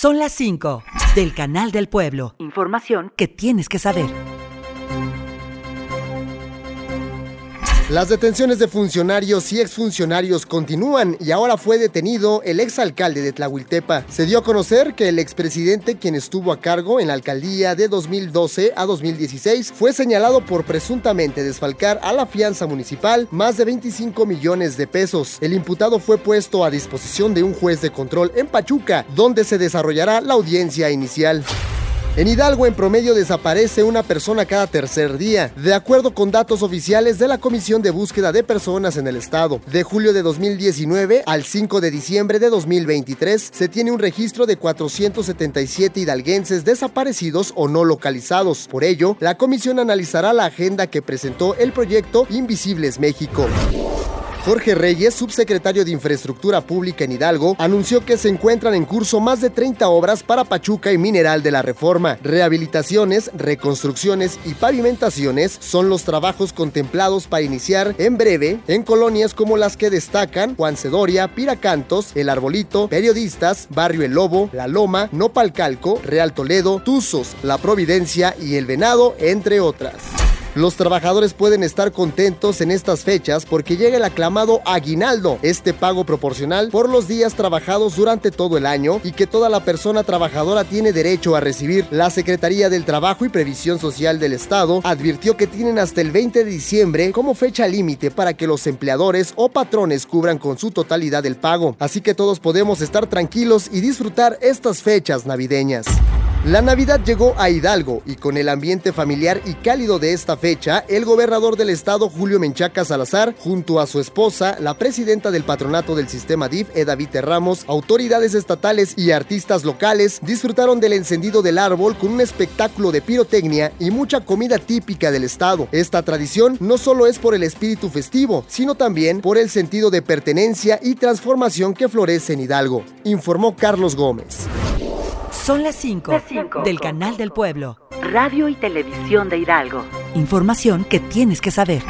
Son las 5 del Canal del Pueblo. Información que tienes que saber. Las detenciones de funcionarios y exfuncionarios continúan y ahora fue detenido el exalcalde de Tlahuiltepa. Se dio a conocer que el expresidente, quien estuvo a cargo en la alcaldía de 2012 a 2016, fue señalado por presuntamente desfalcar a la fianza municipal más de 25 millones de pesos. El imputado fue puesto a disposición de un juez de control en Pachuca, donde se desarrollará la audiencia inicial. En Hidalgo en promedio desaparece una persona cada tercer día, de acuerdo con datos oficiales de la Comisión de Búsqueda de Personas en el Estado. De julio de 2019 al 5 de diciembre de 2023 se tiene un registro de 477 hidalguenses desaparecidos o no localizados. Por ello, la comisión analizará la agenda que presentó el proyecto Invisibles México. Jorge Reyes, subsecretario de Infraestructura Pública en Hidalgo, anunció que se encuentran en curso más de 30 obras para Pachuca y Mineral de la Reforma. Rehabilitaciones, reconstrucciones y pavimentaciones son los trabajos contemplados para iniciar en breve en colonias como las que destacan Juan Cedoria, Piracantos, El Arbolito, Periodistas, Barrio El Lobo, La Loma, Nopalcalco, Real Toledo, Tuzos, La Providencia y El Venado, entre otras. Los trabajadores pueden estar contentos en estas fechas porque llega el aclamado aguinaldo, este pago proporcional por los días trabajados durante todo el año y que toda la persona trabajadora tiene derecho a recibir. La Secretaría del Trabajo y Previsión Social del Estado advirtió que tienen hasta el 20 de diciembre como fecha límite para que los empleadores o patrones cubran con su totalidad el pago. Así que todos podemos estar tranquilos y disfrutar estas fechas navideñas. La Navidad llegó a Hidalgo y con el ambiente familiar y cálido de esta fecha, el gobernador del estado Julio Menchaca Salazar, junto a su esposa, la presidenta del patronato del sistema DIF, Edavite Ramos, autoridades estatales y artistas locales disfrutaron del encendido del árbol con un espectáculo de pirotecnia y mucha comida típica del estado. Esta tradición no solo es por el espíritu festivo, sino también por el sentido de pertenencia y transformación que florece en Hidalgo, informó Carlos Gómez. Son las 5 del Canal del Pueblo. Radio y Televisión de Hidalgo. Información que tienes que saber.